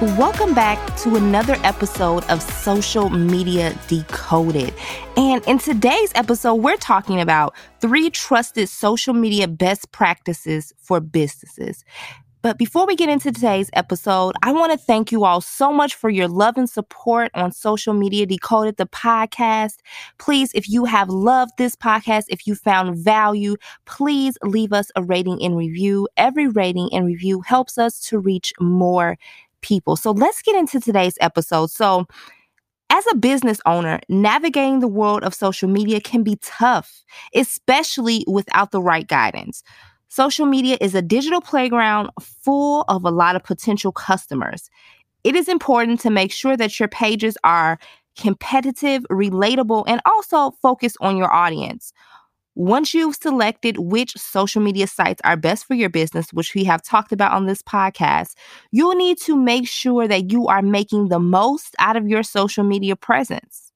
Welcome back to another episode of Social Media Decoded. And in today's episode, we're talking about three trusted social media best practices for businesses. But before we get into today's episode, I want to thank you all so much for your love and support on Social Media Decoded, the podcast. Please, if you have loved this podcast, if you found value, please leave us a rating and review. Every rating and review helps us to reach more people. So let's get into today's episode. So, as a business owner, navigating the world of social media can be tough, especially without the right guidance. Social media is a digital playground full of a lot of potential customers. It is important to make sure that your pages are competitive, relatable, and also focus on your audience. Once you've selected which social media sites are best for your business, which we have talked about on this podcast, you'll need to make sure that you are making the most out of your social media presence.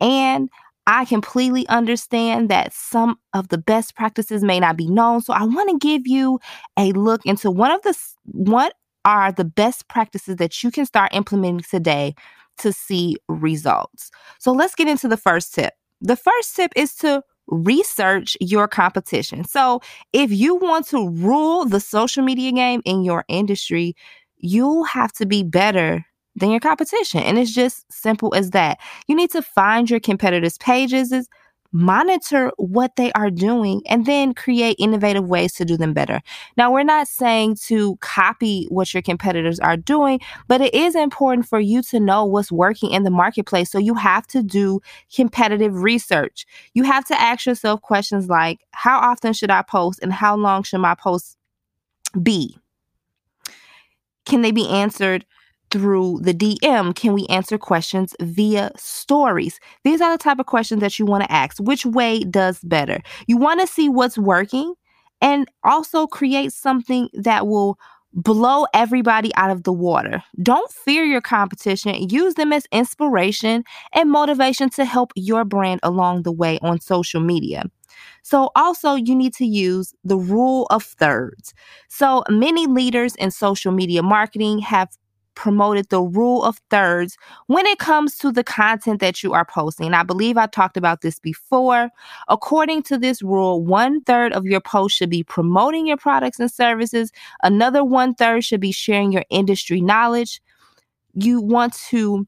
And I completely understand that some of the best practices may not be known. So I want to give you a look into one of the what are the best practices that you can start implementing today to see results. So let's get into the first tip. The first tip is to research your competition. So, if you want to rule the social media game in your industry, you'll have to be better than your competition. And it's just simple as that. You need to find your competitors' pages, monitor what they are doing, and then create innovative ways to do them better. Now, we're not saying to copy what your competitors are doing, but it is important for you to know what's working in the marketplace. So you have to do competitive research. You have to ask yourself questions like how often should I post and how long should my posts be? Can they be answered through the DM? Can we answer questions via stories? These are the type of questions that you want to ask. Which way does better? You want to see what's working and also create something that will blow everybody out of the water. Don't fear your competition. Use them as inspiration and motivation to help your brand along the way on social media. So, also, you need to use the rule of thirds. So, many leaders in social media marketing have promoted the rule of thirds when it comes to the content that you are posting. And I believe I talked about this before. According to this rule, one third of your post should be promoting your products and services, another one third should be sharing your industry knowledge. You want to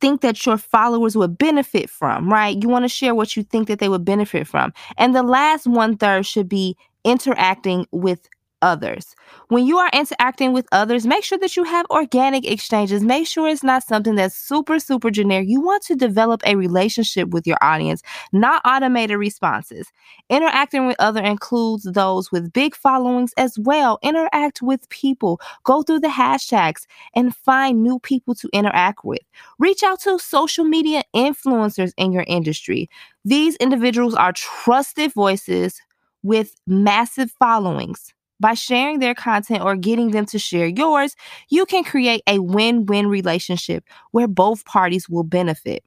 think that your followers would benefit from, right? You want to share what you think that they would benefit from. And the last one third should be interacting with others. When you are interacting with others, make sure that you have organic exchanges. Make sure it's not something that's super, super generic. You want to develop a relationship with your audience, not automated responses. Interacting with others includes those with big followings as well. Interact with people, go through the hashtags, and find new people to interact with. Reach out to social media influencers in your industry. These individuals are trusted voices with massive followings. By sharing their content or getting them to share yours, you can create a win win relationship where both parties will benefit.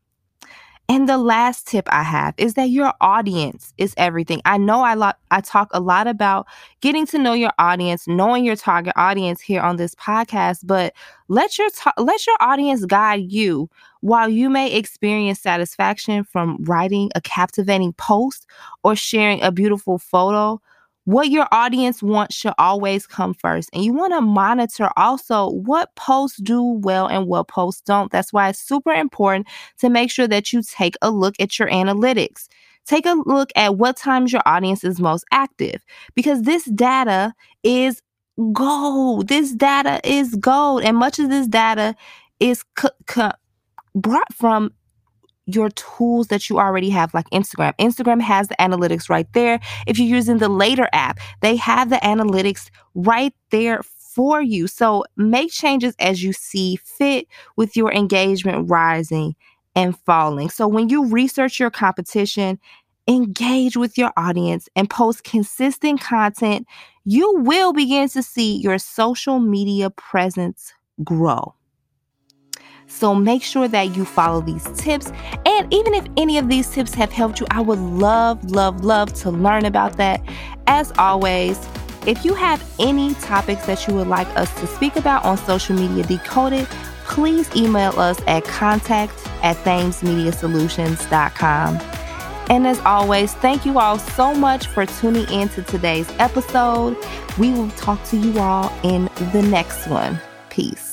And the last tip I have is that your audience is everything. I know I lo- I talk a lot about getting to know your audience, knowing your target audience here on this podcast, but let your ta- let your audience guide you. While you may experience satisfaction from writing a captivating post or sharing a beautiful photo, what your audience wants should always come first. And you want to monitor also what posts do well and what posts don't. That's why it's super important to make sure that you take a look at your analytics. Take a look at what times your audience is most active because this data is gold. This data is gold. And much of this data is c- c- brought from your tools that you already have, like Instagram. Instagram has the analytics right there. If you're using the Later app, they have the analytics right there for you. So make changes as you see fit with your engagement rising and falling. So when you research your competition, engage with your audience, and post consistent content, you will begin to see your social media presence grow. So make sure that you follow these tips. And even if any of these tips have helped you, I would love, love, love to learn about that. As always, if you have any topics that you would like us to speak about on social media decoded, please email us at contact at thamesmediasolutions.com. And as always, thank you all so much for tuning in to today's episode. We will talk to you all in the next one. Peace.